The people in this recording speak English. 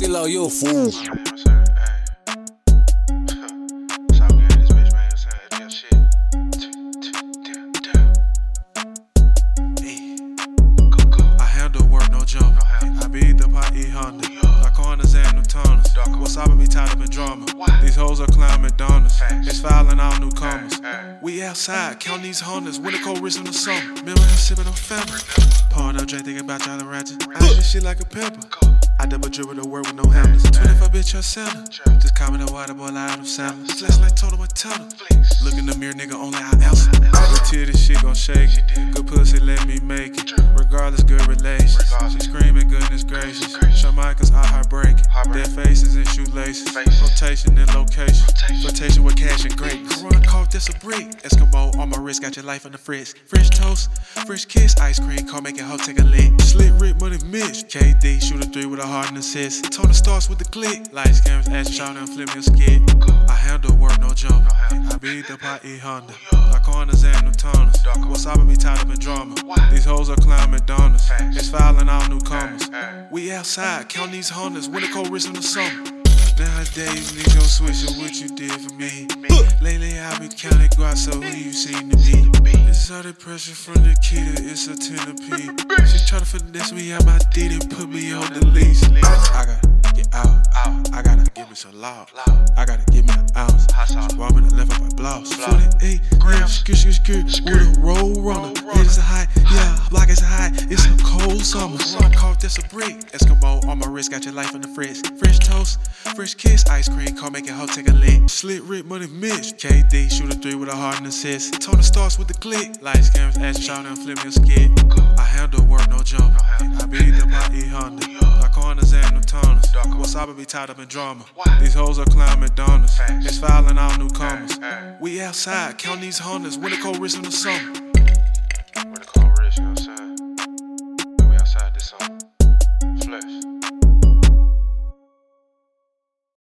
CeeLo, you a fool. I handle work, no jump. I beat the pot, eat Honda. Corners and no toners. Wasabi be tied up in drama. These hoes are clown McDonald's. It's fouling all newcomers. We outside, count these hundreds. Winter cold wrist in the summer. Remember him sipping on family. Pouring up drink, thinking about y'all the ratchet. I shit like a pepper. I double dribble to work with no handles. 25 bitch, your center. Just call me the water boy, Adam Sandler. Flex like total Montana. Look in the mirror, nigga, only I answer. The tear, this shit gon' shake it. Good pussy, let me make it. Regardless, good relations. She screaming, goodness gracious. Show Michaels, I faces and shoelaces. Rotation and location. Rotation with cash and greatness. Corona cough, this a brick. Eskimo on my wrist, got your life in the fridge. Fresh toast, fresh kiss, ice cream, call make it hoe take a lick. Slit rip, money Mitch. KD, shoot a three with a hard and assist. Tony starts with the click. Lights, cameras, action, shot and flip a skid. I handle work, no jump. I beat the pot, eat Honda. Corners and no toners. Wasabi be tied up in drama. These hoes are clown McDonald's. It's fouling all newcomers. We outside, count these hundreds. Winter cold wrist in the summer. Nowadays, niggas gon' switch up what you did for me. Lately, I be counting guap, so who you seen to me? It's all the pressure from the kid, it's a centipede. She tryna finesse me out my D and put me on the leash. I gotta get out, I gotta give me some loud. I gotta give me an ounce. Want me to lift up my blouse. 48 grams, skir, skir, skir, with a roll runner. It is high, yeah, block is high, it's a cold summer. Cough, this a brick. Eskimo on my wrist, got your life in the fridge. Fresh toast, fresh kiss, ice cream, call make it hoe take a lick. Slit Rick, money Mitch. KD, shoot a three with a hard and assist. Tony starts with the click. Lights, cameras, action, shot and flip me a skid. I handle Wasabi be tied up in drama. These hoes are clown McDonald's. It's filing all newcomers. We outside, count these hundreds. Winter cold wrist in the summer.